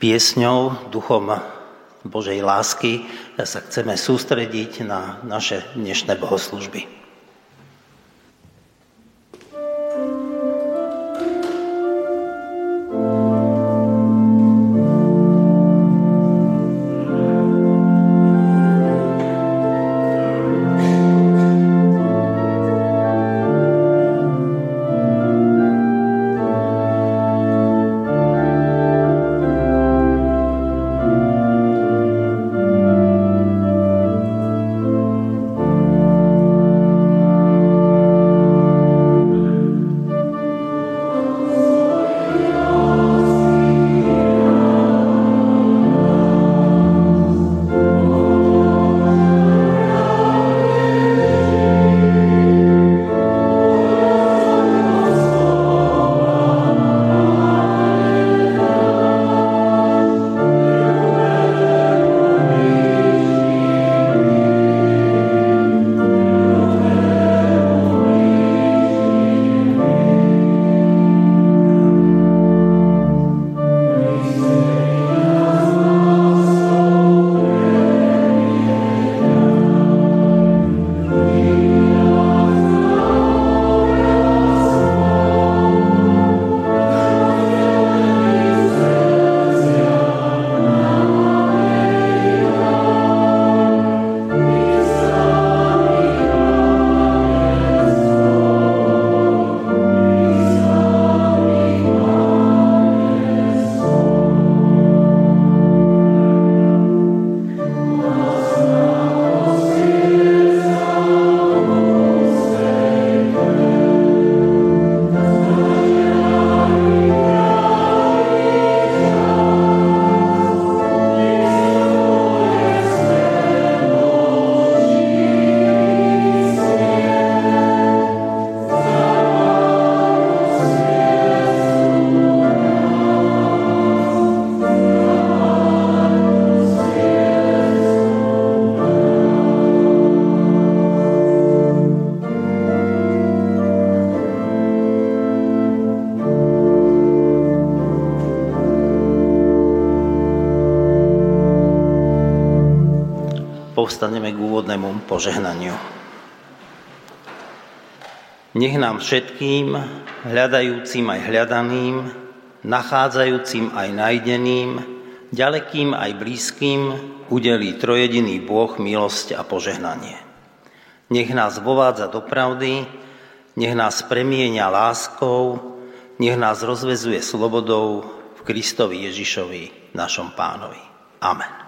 piesňou, duchom Božej lásky sa chceme sústrediť na naše dnešné bohoslužby. Povstaneme k úvodnému požehnaniu. Nech nám všetkým, hľadajúcim aj hľadaným, nachádzajúcim aj najdeným, ďalekým aj blízkym, udelí trojediný Boh milosť a požehnanie. Nech nás vovádza do pravdy, nech nás premienia láskou, nech nás rozvezuje slobodou v Kristovi Ježišovi, našom pánovi. Amen.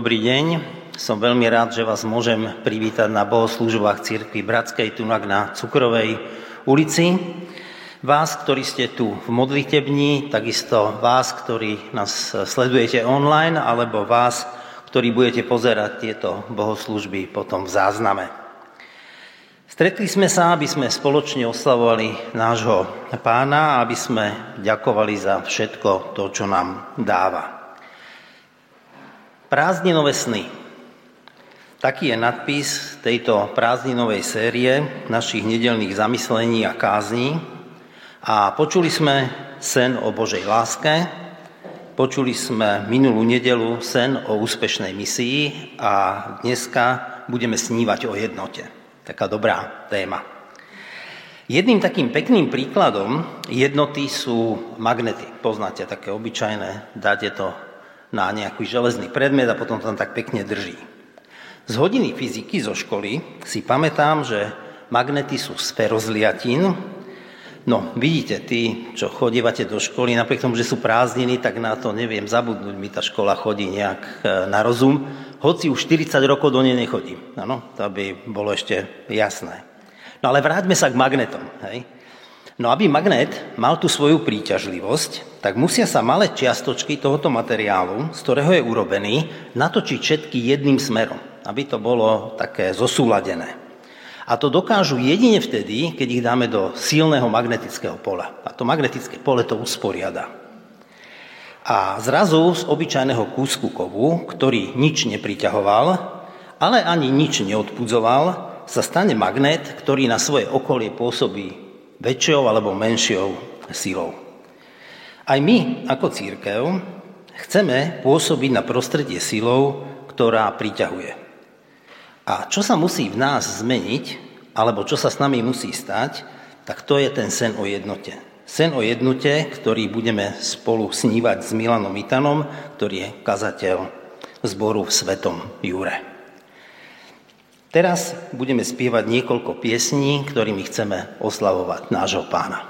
Dobrý deň, som veľmi rád, že vás môžem privítať na bohoslúžbách Církvy Bratskej tunak na Cukrovej ulici. Vás, ktorí ste tu v modlitebni, takisto vás, ktorí nás sledujete online, alebo vás, ktorí budete pozerať tieto bohoslúžby potom v zázname. Stretli sme sa, aby sme spoločne oslavovali nášho pána a aby sme ďakovali za všetko to, čo nám dáva. Prázdninové sny. Taký je nadpis tejto prázdninovej série našich nedelných zamyslení a kázní. A počuli sme sen o Božej láske, počuli sme minulú nedelu sen o úspešnej misii a dneska budeme snívať o jednote. Taká dobrá téma. Jedným takým pekným príkladom jednoty sú magnety. Poznáte také obyčajné, dáte to na nejaký železný predmet a potom tam tak pekne drží. Z hodiny fyziky zo školy si pamätám, že magnety sú sferozliatín. No, vidíte, tí, čo chodívate do školy, napriek tomu, že sú prázdniny, tak na to neviem zabudnúť, mi tá škola chodí nejak e, na rozum, hoci už 40 rokov do nej nechodím. Ano, to by bolo ešte jasné. No ale vráťme sa k magnetom. Hej. No aby magnet mal tú svoju príťažlivosť, tak musia sa malé čiastočky tohoto materiálu, z ktorého je urobený, natočiť všetky jedným smerom, aby to bolo také zosúladené. A to dokážu jedine vtedy, keď ich dáme do silného magnetického pola. A to magnetické pole to usporiada. A zrazu z obyčajného kúsku kovu, ktorý nič nepriťahoval, ale ani nič neodpudzoval, sa stane magnet, ktorý na svoje okolie pôsobí väčšou alebo menšou silou. Aj my, ako církev, chceme pôsobiť na prostredie silou, ktorá priťahuje. A čo sa musí v nás zmeniť, alebo čo sa s nami musí stať, tak to je ten sen o jednote. Sen o jednote, ktorý budeme spolu snívať s Milanom Itanom, ktorý je kazateľ zboru v Svetom Jure. Teraz budeme spievať niekoľko piesní, ktorými chceme oslavovať nášho pána.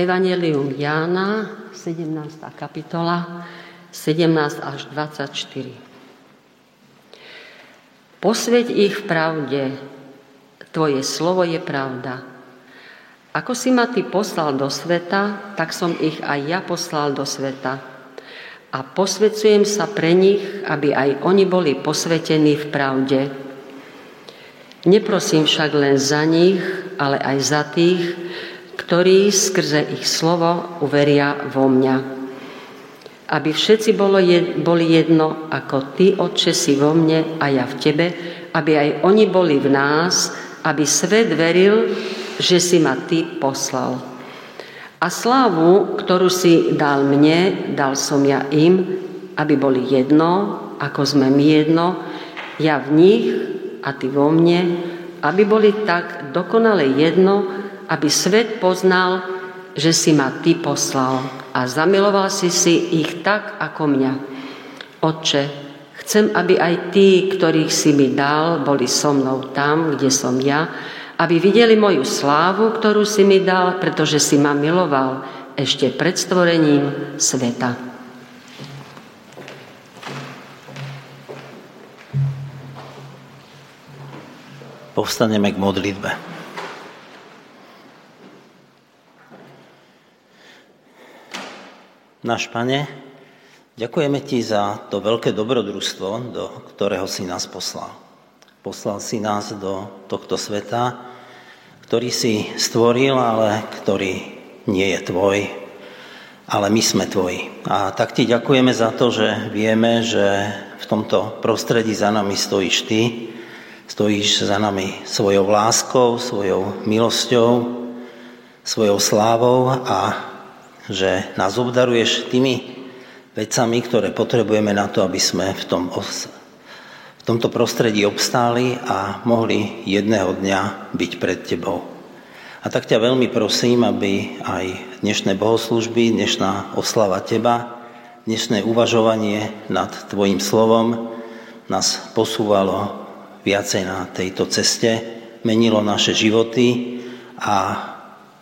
Evangelium Jána, 17. kapitola, 17 až 24. Posveď ich v pravde, Tvoje slovo je pravda. Ako si ma Ty poslal do sveta, tak som ich aj ja poslal do sveta. A posvedcujem sa pre nich, aby aj oni boli posvetení v pravde. Neprosím však len za nich, ale aj za tých, ktorí skrze ich slovo uveria vo mňa. Aby všetci boli jedno, ako Ty, Otče, si vo mne a ja v Tebe, aby aj oni boli v nás, aby svet veril, že si ma Ty poslal. A slávu, ktorú si dal mne, dal som ja im, aby boli jedno, ako sme my jedno, ja v nich a Ty vo mne, aby boli tak dokonale jedno, aby svet poznal, že si ma Ty poslal a zamiloval si si ich tak ako mňa. Otče, Chcem, aby aj tí, ktorých si mi dal, boli so mnou tam, kde som ja, aby videli moju slávu, ktorú si mi dal, pretože si ma miloval ešte pred stvorením sveta. Povstaneme k modlitbe. Náš Pane, ďakujeme Ti za to veľké dobrodružstvo, do ktorého si nás poslal. Poslal si nás do tohto sveta, ktorý si stvoril, ale ktorý nie je tvoj, ale my sme tvoji. A tak ti ďakujeme za to, že vieme, že v tomto prostredí za nami stojíš ty, stojíš za nami svojou láskou, svojou milosťou, svojou slávou a že nás obdaruješ tými vecami, ktoré potrebujeme na to, aby sme v tom v tomto prostredí obstáli a mohli jedného dňa byť pred Tebou. A tak ťa veľmi prosím, aby aj dnešné bohoslužby, dnešná oslava Teba, dnešné uvažovanie nad Tvojim slovom nás posúvalo viacej na tejto ceste, menilo naše životy a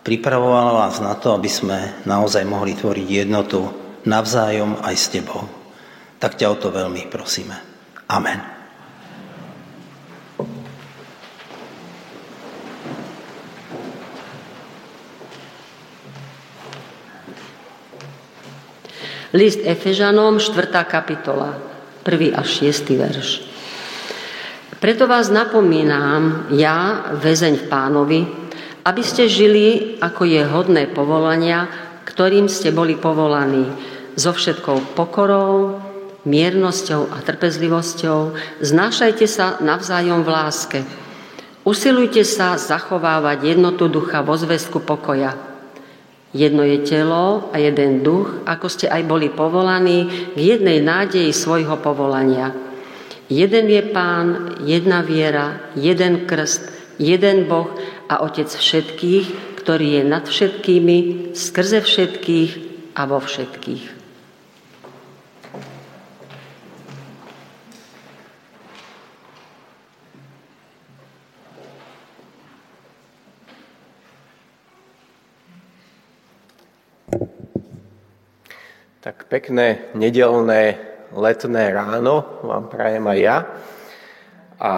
pripravovalo nás na to, aby sme naozaj mohli tvoriť jednotu navzájom aj s Tebou. Tak ťa o to veľmi prosíme. Amen. List Efežanom, 4. kapitola, 1. až 6. verš. Preto vás napomínam, ja, väzeň v pánovi, aby ste žili, ako je hodné povolania, ktorým ste boli povolaní, so všetkou pokorou, miernosťou a trpezlivosťou, znášajte sa navzájom v láske. Usilujte sa zachovávať jednotu ducha vo zväzku pokoja – Jedno je telo a jeden duch, ako ste aj boli povolaní k jednej nádeji svojho povolania. Jeden je Pán, jedna viera, jeden krst, jeden Boh a Otec všetkých, ktorý je nad všetkými, skrze všetkých a vo všetkých. Tak pekné nedelné letné ráno vám prajem aj ja. A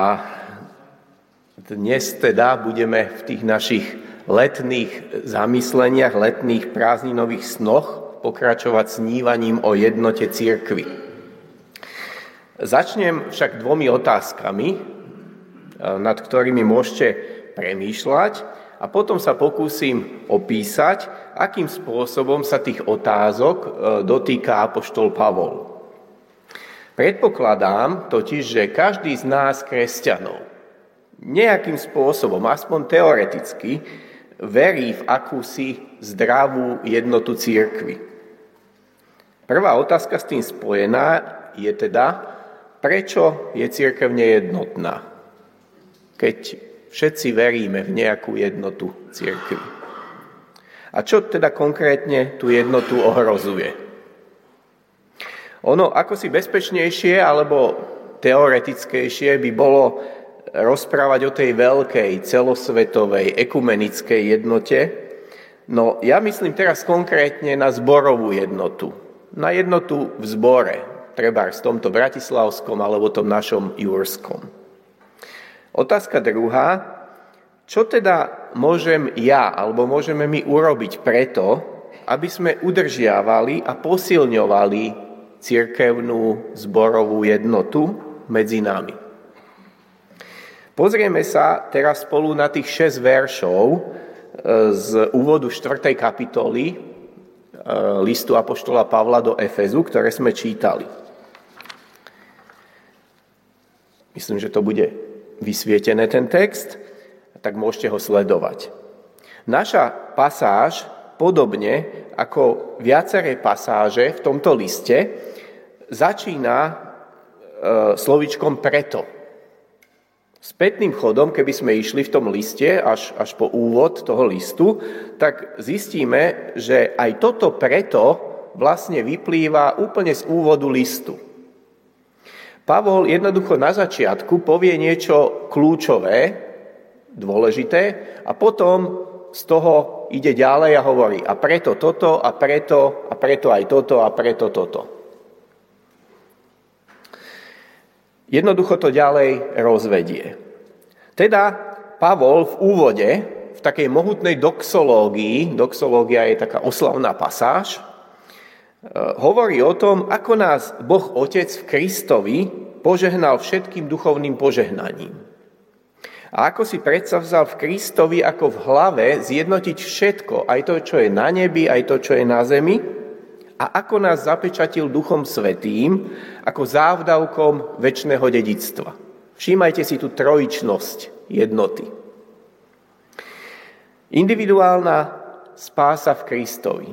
dnes teda budeme v tých našich letných zamysleniach, letných prázdninových snoch pokračovať snívaním o jednote církvy. Začnem však dvomi otázkami, nad ktorými môžete premýšľať a potom sa pokúsim opísať, akým spôsobom sa tých otázok e, dotýka apoštol Pavol. Predpokladám totiž, že každý z nás kresťanov nejakým spôsobom, aspoň teoreticky, verí v akúsi zdravú jednotu církvy. Prvá otázka s tým spojená je teda, prečo je církev nejednotná? Keď všetci veríme v nejakú jednotu církvy. A čo teda konkrétne tú jednotu ohrozuje? Ono ako si bezpečnejšie alebo teoretickejšie by bolo rozprávať o tej veľkej, celosvetovej, ekumenickej jednote, no ja myslím teraz konkrétne na zborovú jednotu. Na jednotu v zbore, treba v tomto bratislavskom alebo tom našom jurskom. Otázka druhá, čo teda môžem ja alebo môžeme my urobiť preto, aby sme udržiavali a posilňovali cirkevnú zborovú jednotu medzi nami. Pozrieme sa teraz spolu na tých 6 veršov e, z úvodu 4. kapitoly e, listu Apoštola Pavla do Efezu, ktoré sme čítali. Myslím, že to bude vysvietené ten text, tak môžete ho sledovať. Naša pasáž, podobne ako viaceré pasáže v tomto liste, začína e, slovičkom preto. Spätným chodom, keby sme išli v tom liste až, až po úvod toho listu, tak zistíme, že aj toto preto vlastne vyplýva úplne z úvodu listu. Pavol jednoducho na začiatku povie niečo kľúčové, dôležité a potom z toho ide ďalej a hovorí a preto toto a preto a preto aj toto a preto toto. Jednoducho to ďalej rozvedie. Teda Pavol v úvode, v takej mohutnej doxológii, doxológia je taká oslavná pasáž, e, hovorí o tom, ako nás Boh Otec v Kristovi požehnal všetkým duchovným požehnaním. A ako si vzal v Kristovi ako v hlave zjednotiť všetko, aj to, čo je na nebi, aj to, čo je na zemi, a ako nás zapečatil Duchom Svetým, ako závdavkom väčšného dedictva. Všímajte si tú trojičnosť jednoty. Individuálna spása v Kristovi.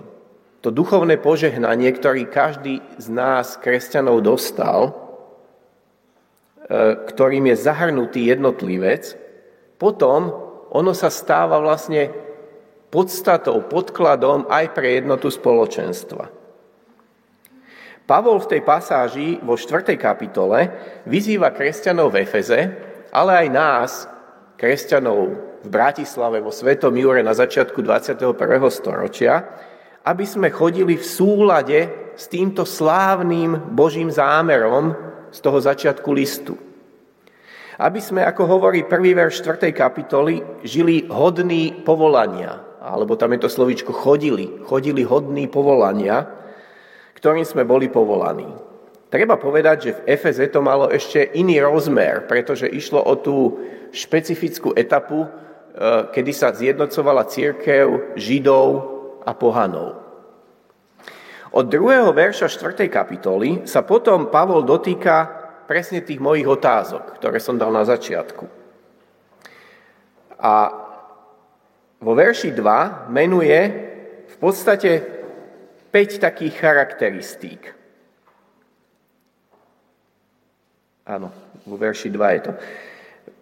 To duchovné požehnanie, ktorý každý z nás, kresťanov, dostal, e, ktorým je zahrnutý jednotlivec, potom ono sa stáva vlastne podstatou, podkladom aj pre jednotu spoločenstva. Pavol v tej pasáži vo 4. kapitole vyzýva kresťanov v Efeze, ale aj nás, kresťanov v Bratislave vo Svetom Jure na začiatku 21. storočia, aby sme chodili v súlade s týmto slávnym Božím zámerom z toho začiatku listu. Aby sme, ako hovorí prvý verš 4. kapitoly, žili hodný povolania, alebo tam je to slovičko chodili, chodili hodný povolania, ktorým sme boli povolaní. Treba povedať, že v Efeze to malo ešte iný rozmer, pretože išlo o tú špecifickú etapu, e, kedy sa zjednocovala církev židov a pohanov. Od druhého verša 4. kapitoly sa potom Pavol dotýka presne tých mojich otázok, ktoré som dal na začiatku. A vo verši 2 menuje v podstate 5 takých charakteristík. Áno, vo verši 2 je to.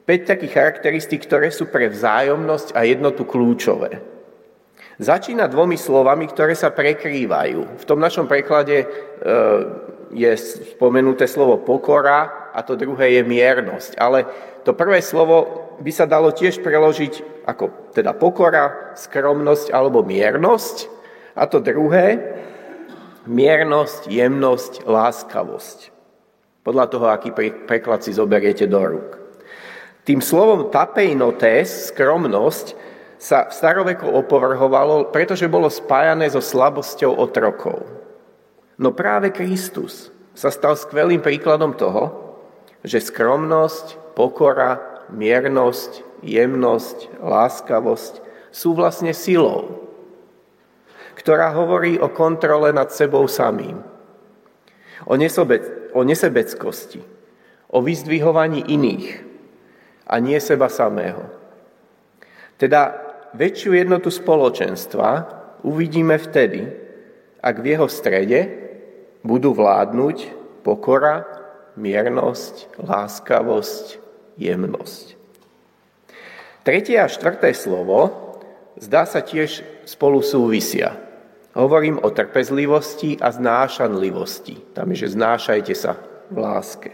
5 takých charakteristík, ktoré sú pre vzájomnosť a jednotu kľúčové. Začína dvomi slovami, ktoré sa prekrývajú. V tom našom preklade e, je spomenuté slovo pokora a to druhé je miernosť. Ale to prvé slovo by sa dalo tiež preložiť ako teda pokora, skromnosť alebo miernosť. A to druhé, miernosť, jemnosť, láskavosť. Podľa toho, aký preklad si zoberiete do rúk. Tým slovom tapejnotes, skromnosť, sa v staroveku opovrhovalo, pretože bolo spájané so slabosťou otrokov. No práve Kristus sa stal skvelým príkladom toho, že skromnosť, pokora, miernosť, jemnosť, láskavosť sú vlastne silou, ktorá hovorí o kontrole nad sebou samým, o, nesobe, o nesebeckosti, o vyzdvihovaní iných a nie seba samého. Teda väčšiu jednotu spoločenstva uvidíme vtedy, ak v jeho strede budú vládnuť pokora, miernosť, láskavosť, jemnosť. Tretie a štvrté slovo zdá sa tiež spolu súvisia. Hovorím o trpezlivosti a znášanlivosti. Tam je, že znášajte sa v láske.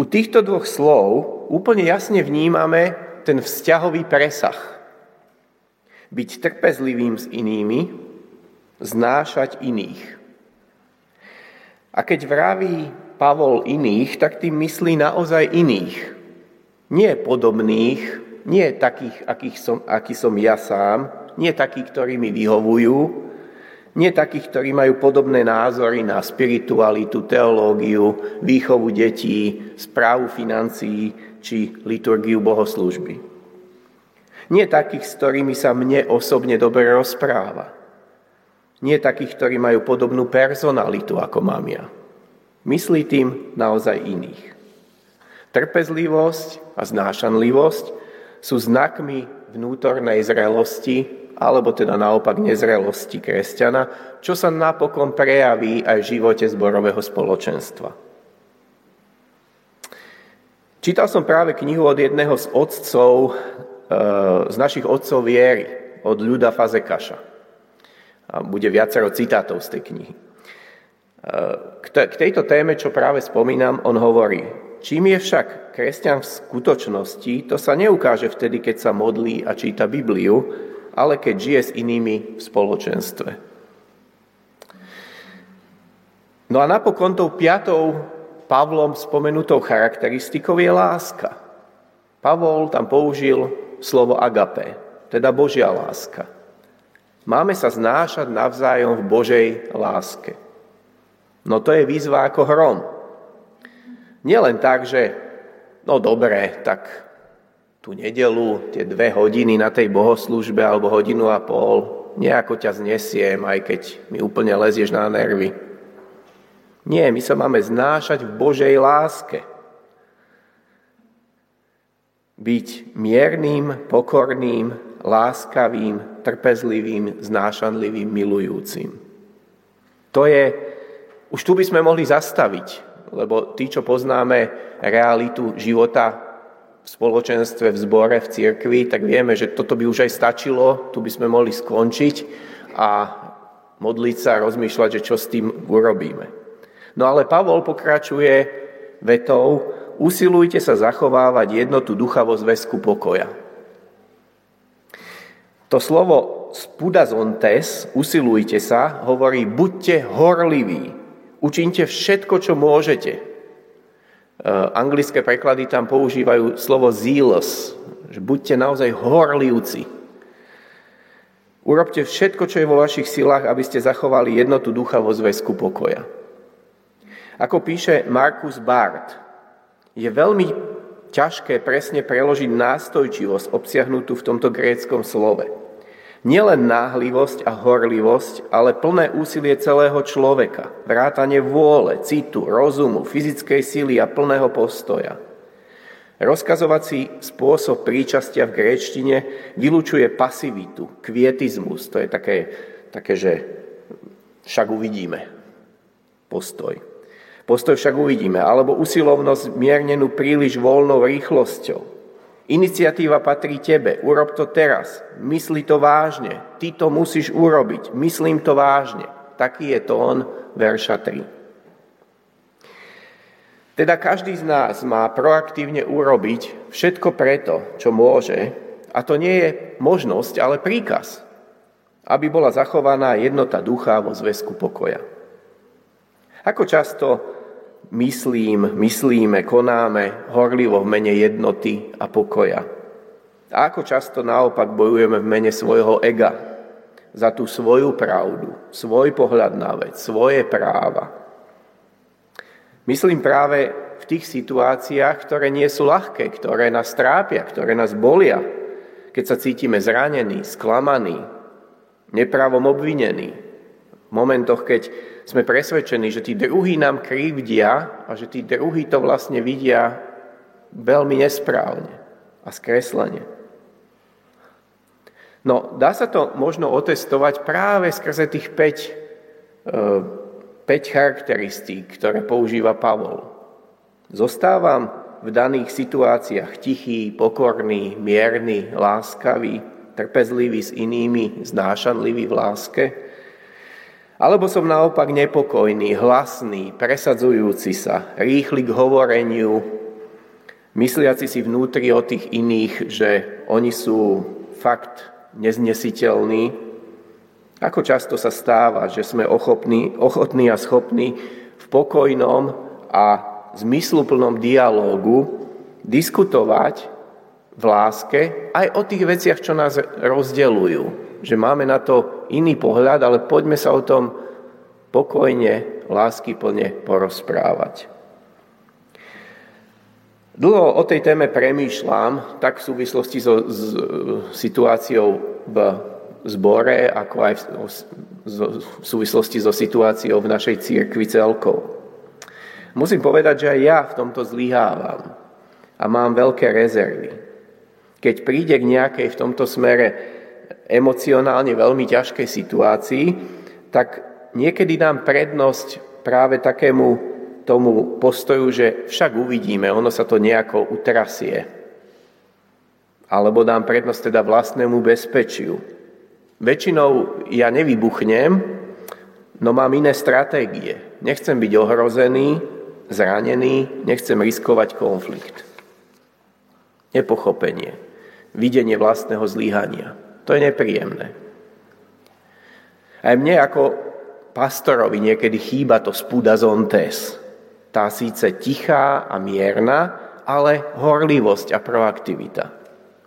U týchto dvoch slov úplne jasne vnímame ten vzťahový presah. Byť trpezlivým s inými, znášať iných. A keď vraví Pavol iných, tak tým myslí naozaj iných. Nie podobných, nie takých, akých som, aký som ja sám, nie takých, ktorí mi vyhovujú, nie takých, ktorí majú podobné názory na spiritualitu, teológiu, výchovu detí, správu financií či liturgiu bohoslužby. Nie takých, s ktorými sa mne osobne dobre rozpráva. Nie takých, ktorí majú podobnú personalitu ako mám ja. Myslí tým naozaj iných. Trpezlivosť a znášanlivosť sú znakmi vnútornej zrelosti, alebo teda naopak nezrelosti kresťana, čo sa napokon prejaví aj v živote zborového spoločenstva. Čítal som práve knihu od jedného z otcov, e, z našich otcov viery, od Ľuda Fazekaša. Bude viacero citátov z tej knihy. K tejto téme, čo práve spomínam, on hovorí, čím je však kresťan v skutočnosti, to sa neukáže vtedy, keď sa modlí a číta Bibliu, ale keď žije s inými v spoločenstve. No a napokon tou piatou Pavlom spomenutou charakteristikou je láska. Pavol tam použil slovo agape, teda Božia láska. Máme sa znášať navzájom v Božej láske. No to je výzva ako hrom. Nielen tak, že no dobre, tak tú nedelu, tie dve hodiny na tej bohoslužbe alebo hodinu a pol, nejako ťa znesiem, aj keď mi úplne lezieš na nervy. Nie, my sa máme znášať v Božej láske. Byť miernym, pokorným, láskavým, trpezlivým, znášanlivým, milujúcim. To je, už tu by sme mohli zastaviť, lebo tí, čo poznáme realitu života v spoločenstve, v zbore, v cirkvi, tak vieme, že toto by už aj stačilo, tu by sme mohli skončiť a modliť sa a rozmýšľať, že čo s tým urobíme. No ale Pavol pokračuje vetou, usilujte sa zachovávať jednotu ducha vo zväzku pokoja. To slovo spudazontes, usilujte sa, hovorí buďte horliví, učinte všetko, čo môžete. E, anglické preklady tam používajú slovo zealous, že buďte naozaj horlivci. Urobte všetko, čo je vo vašich silách, aby ste zachovali jednotu ducha vo zväzku pokoja. Ako píše Markus Barth, je veľmi ťažké presne preložiť nástojčivosť obsiahnutú v tomto gréckom slove. Nielen náhlivosť a horlivosť, ale plné úsilie celého človeka, vrátanie vôle, citu, rozumu, fyzickej síly a plného postoja. Rozkazovací spôsob príčastia v gréčtine vylúčuje pasivitu, kvietizmus, to je také, také že však uvidíme postoj. Postoj však uvidíme. Alebo usilovnosť miernenú príliš voľnou rýchlosťou. Iniciatíva patrí tebe. Urob to teraz. Mysli to vážne. Ty to musíš urobiť. Myslím to vážne. Taký je tón verša 3. Teda každý z nás má proaktívne urobiť všetko preto, čo môže, a to nie je možnosť, ale príkaz, aby bola zachovaná jednota ducha vo zväzku pokoja. Ako často myslím, myslíme, konáme horlivo v mene jednoty a pokoja. A ako často naopak bojujeme v mene svojho ega za tú svoju pravdu, svoj pohľad na vec, svoje práva. Myslím práve v tých situáciách, ktoré nie sú ľahké, ktoré nás trápia, ktoré nás bolia, keď sa cítime zranení, sklamaní, nepravom obvinení, v momentoch, keď sme presvedčení, že tí druhí nám krivdia a že tí druhí to vlastne vidia veľmi nesprávne a skreslene. No, dá sa to možno otestovať práve skrze tých 5, 5 e, charakteristík, ktoré používa Pavol. Zostávam v daných situáciách tichý, pokorný, mierny, láskavý, trpezlivý s inými, znášanlivý v láske – alebo som naopak nepokojný, hlasný, presadzujúci sa, rýchly k hovoreniu, mysliaci si vnútri o tých iných, že oni sú fakt neznesiteľní. Ako často sa stáva, že sme ochopní, ochotní a schopní v pokojnom a zmysluplnom dialógu diskutovať v láske aj o tých veciach, čo nás rozdeľujú že máme na to iný pohľad, ale poďme sa o tom pokojne, láskyplne porozprávať. Dlho o tej téme premýšľam, tak v súvislosti so s, situáciou v zbore, ako aj v, v súvislosti so situáciou v našej církvi celkov. Musím povedať, že aj ja v tomto zlyhávam a mám veľké rezervy. Keď príde k nejakej v tomto smere emocionálne veľmi ťažkej situácii, tak niekedy dám prednosť práve takému tomu postoju, že však uvidíme, ono sa to nejako utrasie. Alebo dám prednosť teda vlastnému bezpečiu. Väčšinou ja nevybuchnem, no mám iné stratégie. Nechcem byť ohrozený, zranený, nechcem riskovať konflikt. Nepochopenie, videnie vlastného zlíhania. To je nepríjemné. Aj mne ako pastorovi niekedy chýba to spuda zontes. Tá síce tichá a mierna, ale horlivosť a proaktivita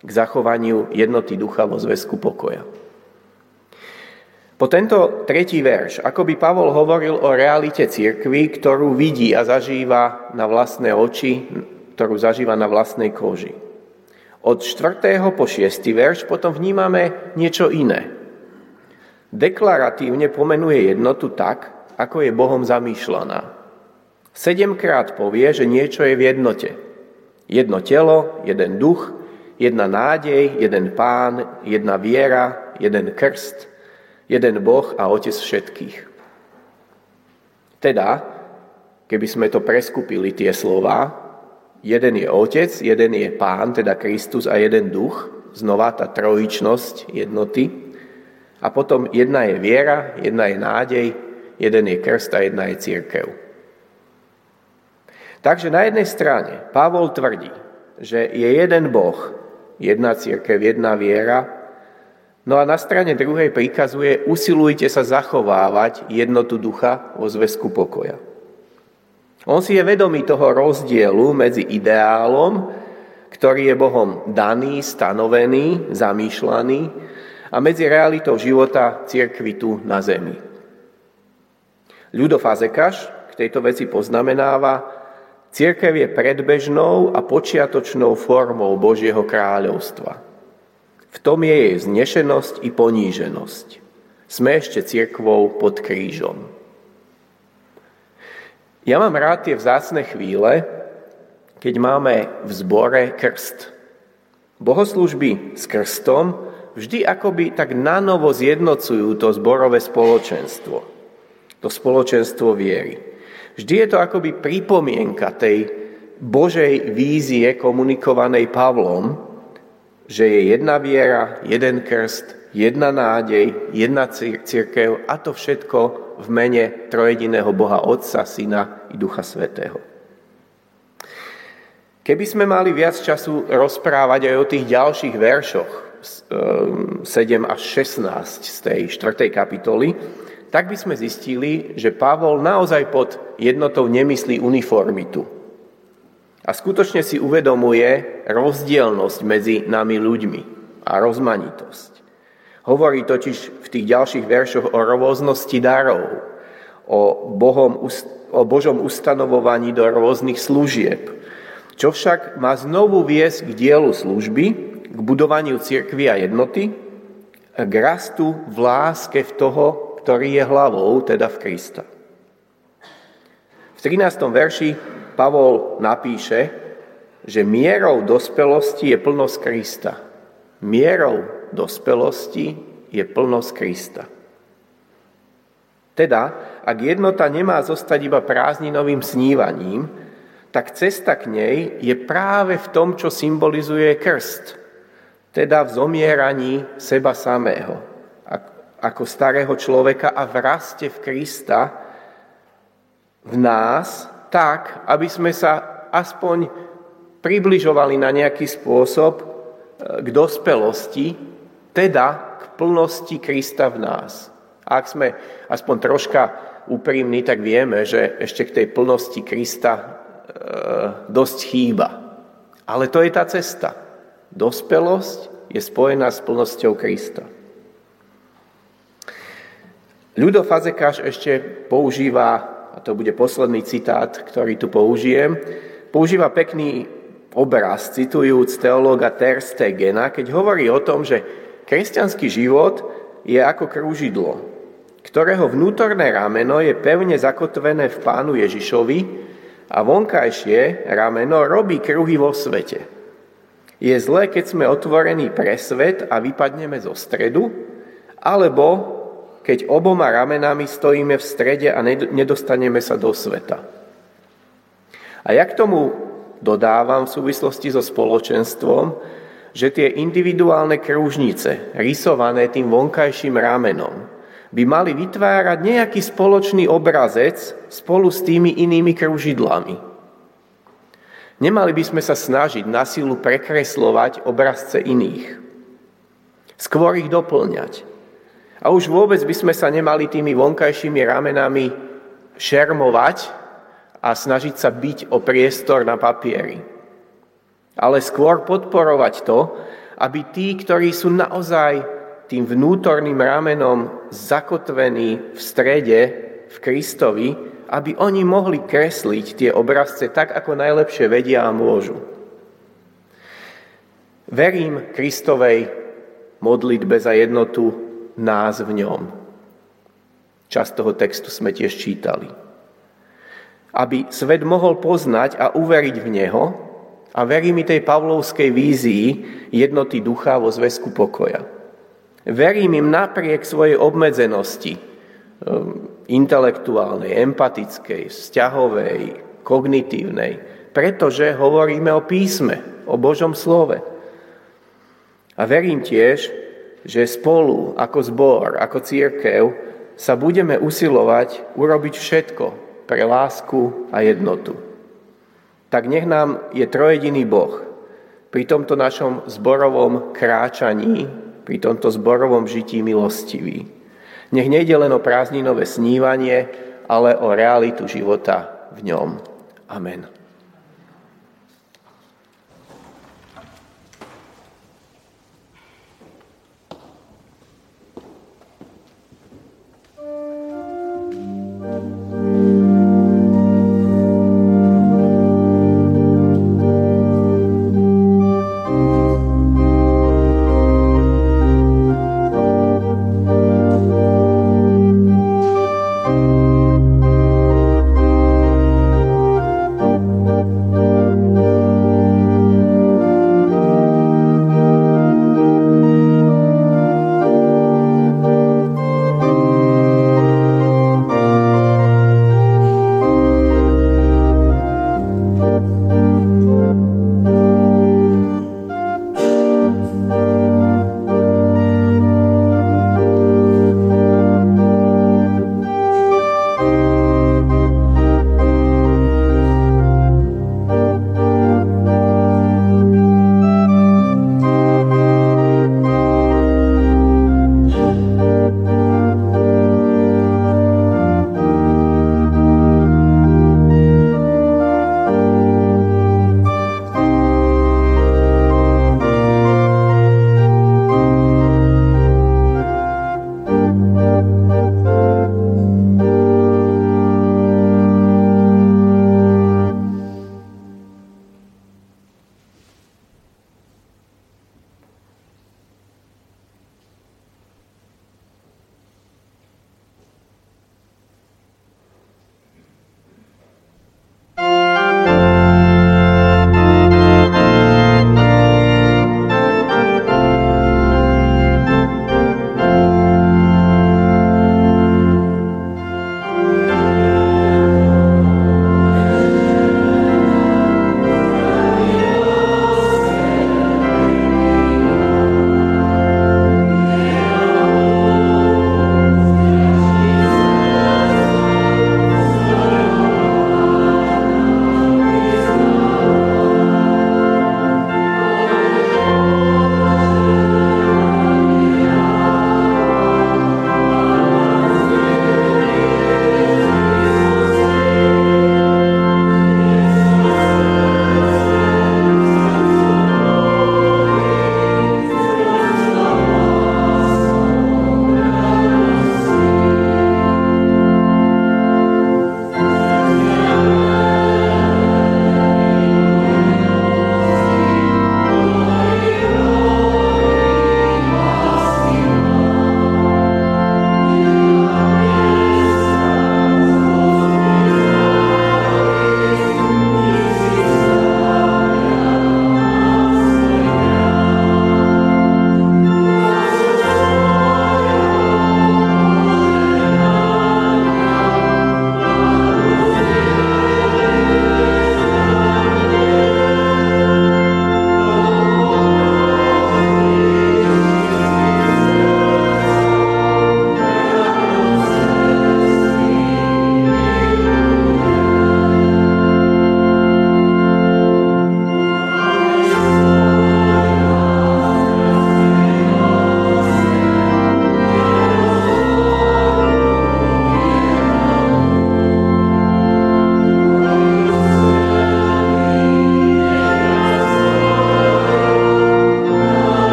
k zachovaniu jednoty ducha vo zväzku pokoja. Po tento tretí verš, ako by Pavol hovoril o realite cirkvy, ktorú vidí a zažíva na vlastné oči, ktorú zažíva na vlastnej koži. Od 4. po 6. verš potom vnímame niečo iné. Deklaratívne pomenuje jednotu tak, ako je Bohom zamýšľaná. Sedemkrát povie, že niečo je v jednote. Jedno telo, jeden duch, jedna nádej, jeden pán, jedna viera, jeden krst, jeden Boh a Otec všetkých. Teda, keby sme to preskupili tie slova, jeden je Otec, jeden je Pán, teda Kristus a jeden duch, znova tá trojičnosť jednoty, a potom jedna je viera, jedna je nádej, jeden je krst a jedna je církev. Takže na jednej strane Pavol tvrdí, že je jeden Boh, jedna církev, jedna viera, No a na strane druhej prikazuje, usilujte sa zachovávať jednotu ducha vo zväzku pokoja. On si je vedomý toho rozdielu medzi ideálom, ktorý je Bohom daný, stanovený, zamýšľaný, a medzi realitou života cirkvi tu na zemi. Ľudo Fazekaš k tejto veci poznamenáva, církev je predbežnou a počiatočnou formou Božieho kráľovstva – v tom je jej znešenosť i poníženosť. Sme ešte cirkvou pod krížom. Ja mám rád tie vzácne chvíle, keď máme v zbore krst. Bohoslužby s krstom vždy akoby tak nanovo zjednocujú to zborové spoločenstvo. To spoločenstvo viery. Vždy je to akoby pripomienka tej Božej vízie komunikovanej Pavlom, že je jedna viera, jeden krst, jedna nádej, jedna církev a to všetko v mene trojediného Boha Otca, Syna i Ducha Svetého. Keby sme mali viac času rozprávať aj o tých ďalších veršoch, 7 ehm, až 16 z tej 4. kapitoly, tak by sme zistili, že Pavol naozaj pod jednotou nemyslí uniformitu, a skutočne si uvedomuje rozdielnosť medzi nami ľuďmi a rozmanitosť. Hovorí totiž tých ďalších veršoch o rôznosti darov, o, Bohom, o Božom ustanovovaní do rôznych služieb, čo však má znovu viesť k dielu služby, k budovaniu cirkvy a jednoty, k rastu v láske v toho, ktorý je hlavou, teda v Krista. V 13. verši Pavol napíše, že mierou dospelosti je plnosť Krista. Mierou dospelosti je plnosť Krista. Teda, ak jednota nemá zostať iba prázdninovým snívaním, tak cesta k nej je práve v tom, čo symbolizuje krst, teda v zomieraní seba samého, ako starého človeka a v raste v Krista, v nás, tak, aby sme sa aspoň približovali na nejaký spôsob e, k dospelosti, teda plnosti Krista v nás. A ak sme aspoň troška úprimní, tak vieme, že ešte k tej plnosti Krista e, dosť chýba. Ale to je tá cesta. Dospelosť je spojená s plnosťou Krista. Ľudo Fazekáš ešte používa a to bude posledný citát, ktorý tu použijem, používa pekný obraz, citujúc teológa Ter Stegena, keď hovorí o tom, že kresťanský život je ako krúžidlo, ktorého vnútorné rameno je pevne zakotvené v Pánu Ježišovi a vonkajšie rameno robí kruhy vo svete. Je zlé, keď sme otvorení pre svet a vypadneme zo stredu, alebo keď oboma ramenami stojíme v strede a nedostaneme sa do sveta. A ja k tomu dodávam v súvislosti so spoločenstvom, že tie individuálne krúžnice, rysované tým vonkajším ramenom, by mali vytvárať nejaký spoločný obrazec spolu s tými inými kružidlami. Nemali by sme sa snažiť na silu prekreslovať obrazce iných. Skôr ich doplňať. A už vôbec by sme sa nemali tými vonkajšími ramenami šermovať a snažiť sa byť o priestor na papieri. Ale skôr podporovať to, aby tí, ktorí sú naozaj tým vnútorným ramenom zakotvení v strede, v Kristovi, aby oni mohli kresliť tie obrazce tak, ako najlepšie vedia a môžu. Verím Kristovej modlitbe za jednotu nás v ňom. Čas toho textu sme tiež čítali. Aby svet mohol poznať a uveriť v Neho a verím i tej Pavlovskej vízii jednoty ducha vo zväzku pokoja. Verím im napriek svojej obmedzenosti, um, intelektuálnej, empatickej, vzťahovej, kognitívnej, pretože hovoríme o písme, o Božom slove. A verím tiež, že spolu, ako zbor, ako církev, sa budeme usilovať urobiť všetko pre lásku a jednotu. Tak nech nám je trojediný Boh pri tomto našom zborovom kráčaní, pri tomto zborovom žití milostivý. Nech nejde len o prázdninové snívanie, ale o realitu života v ňom. Amen.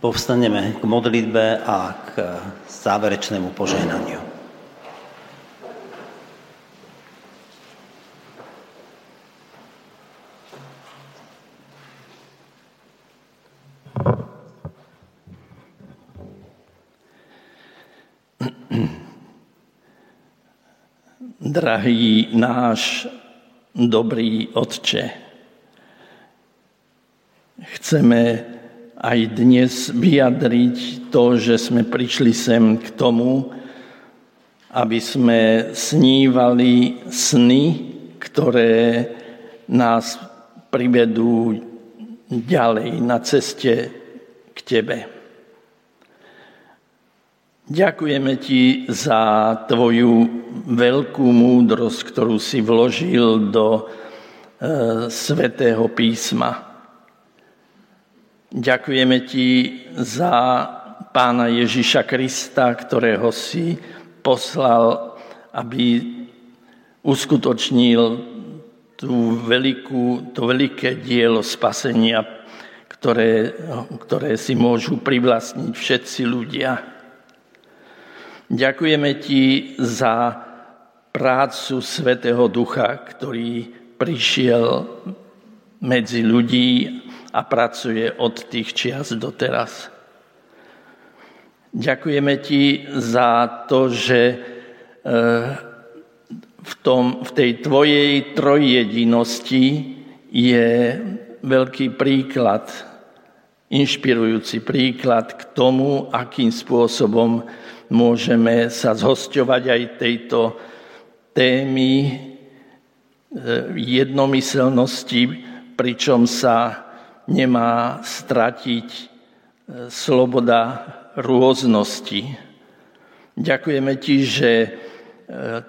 Povstaneme k modlitbe a k záverečnému požehnaniu. Drahý náš dobrý Otče, chceme aj dnes vyjadriť to, že sme prišli sem k tomu, aby sme snívali sny, ktoré nás privedú ďalej na ceste k Tebe. Ďakujeme ti za tvoju veľkú múdrosť, ktorú si vložil do e, svetého písma. Ďakujeme ti za pána Ježiša Krista, ktorého si poslal, aby uskutočnil tú veľkú, to veľké dielo spasenia, ktoré, ktoré si môžu privlastniť všetci ľudia. Ďakujeme ti za prácu Svetého Ducha, ktorý prišiel medzi ľudí a pracuje od tých čias doteraz. Ďakujeme ti za to, že e, v, tom, v tej tvojej trojjedinosti je veľký príklad, inšpirujúci príklad k tomu, akým spôsobom môžeme sa zhosťovať aj tejto témy e, jednomyselnosti, pričom sa nemá stratiť e, sloboda rôznosti. Ďakujeme ti, že e,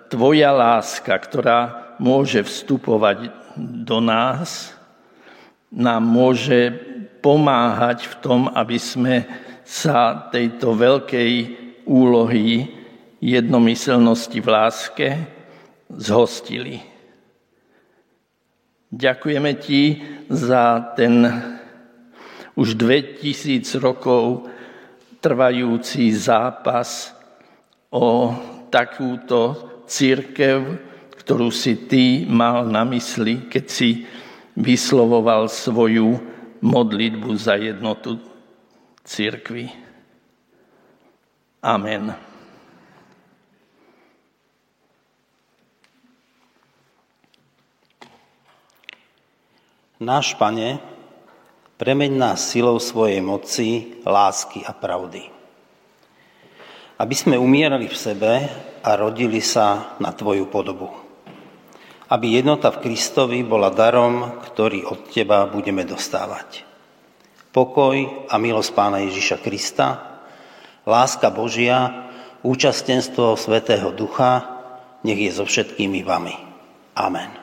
tvoja láska, ktorá môže vstupovať do nás, nám môže pomáhať v tom, aby sme sa tejto veľkej úlohy jednomyselnosti v láske zhostili. Ďakujeme ti za ten už 2000 rokov trvajúci zápas o takúto církev, ktorú si ty mal na mysli, keď si vyslovoval svoju modlitbu za jednotu církvy. Amen. Náš Pane, premeň nás silou svojej moci, lásky a pravdy. Aby sme umierali v sebe a rodili sa na Tvoju podobu. Aby jednota v Kristovi bola darom, ktorý od Teba budeme dostávať. Pokoj a milosť Pána Ježiša Krista, Láska Božia, účastenstvo Svetého Ducha, nech je so všetkými vami. Amen.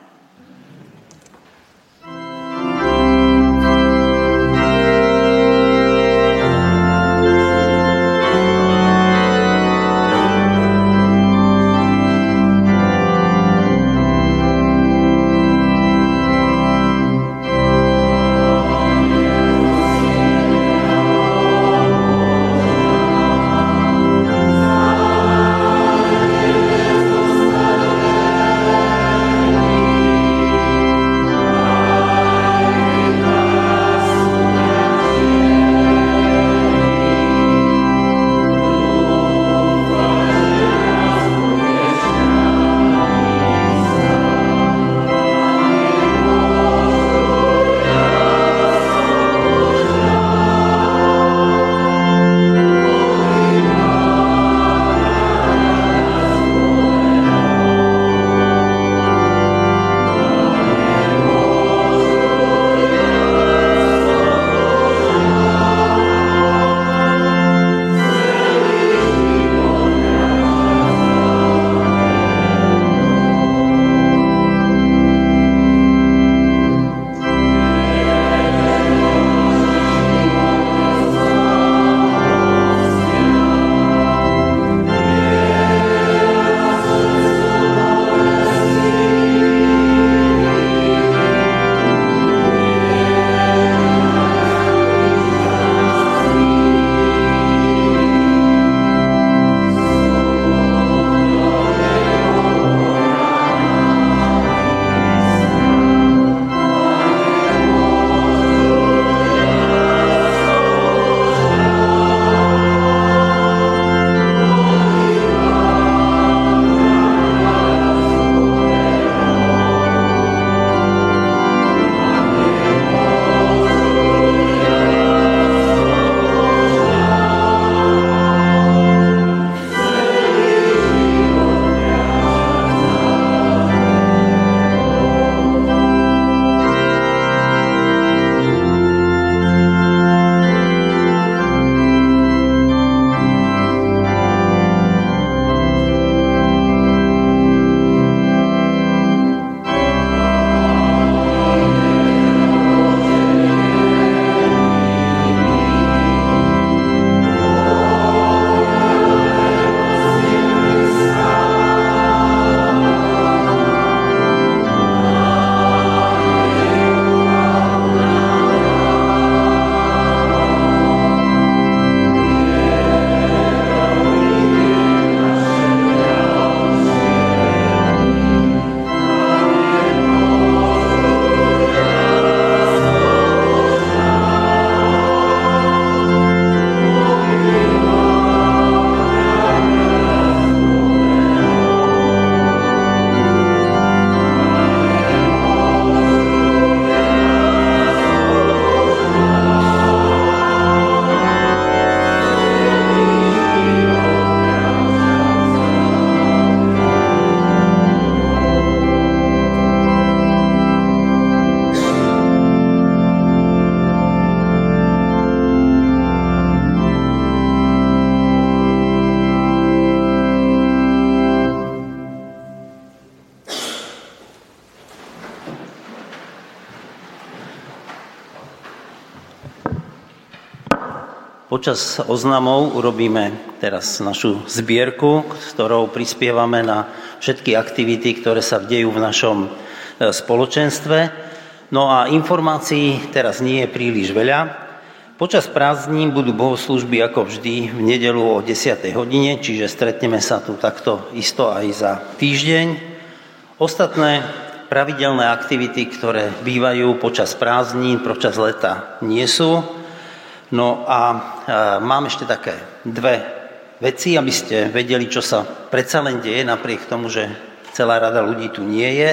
Počas oznamov urobíme teraz našu zbierku, ktorou prispievame na všetky aktivity, ktoré sa dejú v našom e, spoločenstve. No a informácií teraz nie je príliš veľa. Počas prázdnin budú bohoslužby ako vždy v nedelu o 10. hodine, čiže stretneme sa tu takto isto aj za týždeň. Ostatné pravidelné aktivity, ktoré bývajú počas prázdnin, počas leta nie sú. No a e, mám ešte také dve veci, aby ste vedeli, čo sa predsa len deje, napriek tomu, že celá rada ľudí tu nie je.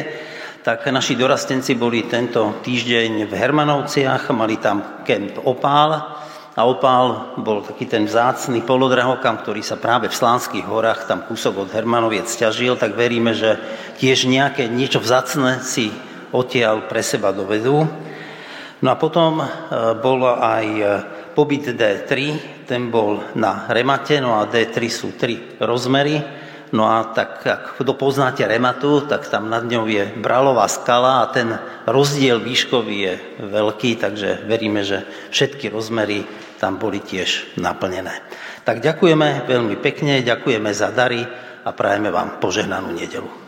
Tak naši dorastenci boli tento týždeň v Hermanovciach, mali tam kemp Opál a Opál bol taký ten vzácný polodrahokam, ktorý sa práve v Slánskych horách, tam kúsok od Hermanoviec ťažil, tak veríme, že tiež nejaké niečo vzácne si odtiaľ pre seba dovedú. No a potom e, bolo aj pobyt D3, ten bol na remate, no a D3 sú tri rozmery. No a tak, ak kto poznáte rematu, tak tam nad ňou je bralová skala a ten rozdiel výškový je veľký, takže veríme, že všetky rozmery tam boli tiež naplnené. Tak ďakujeme veľmi pekne, ďakujeme za dary a prajeme vám požehnanú nedelu.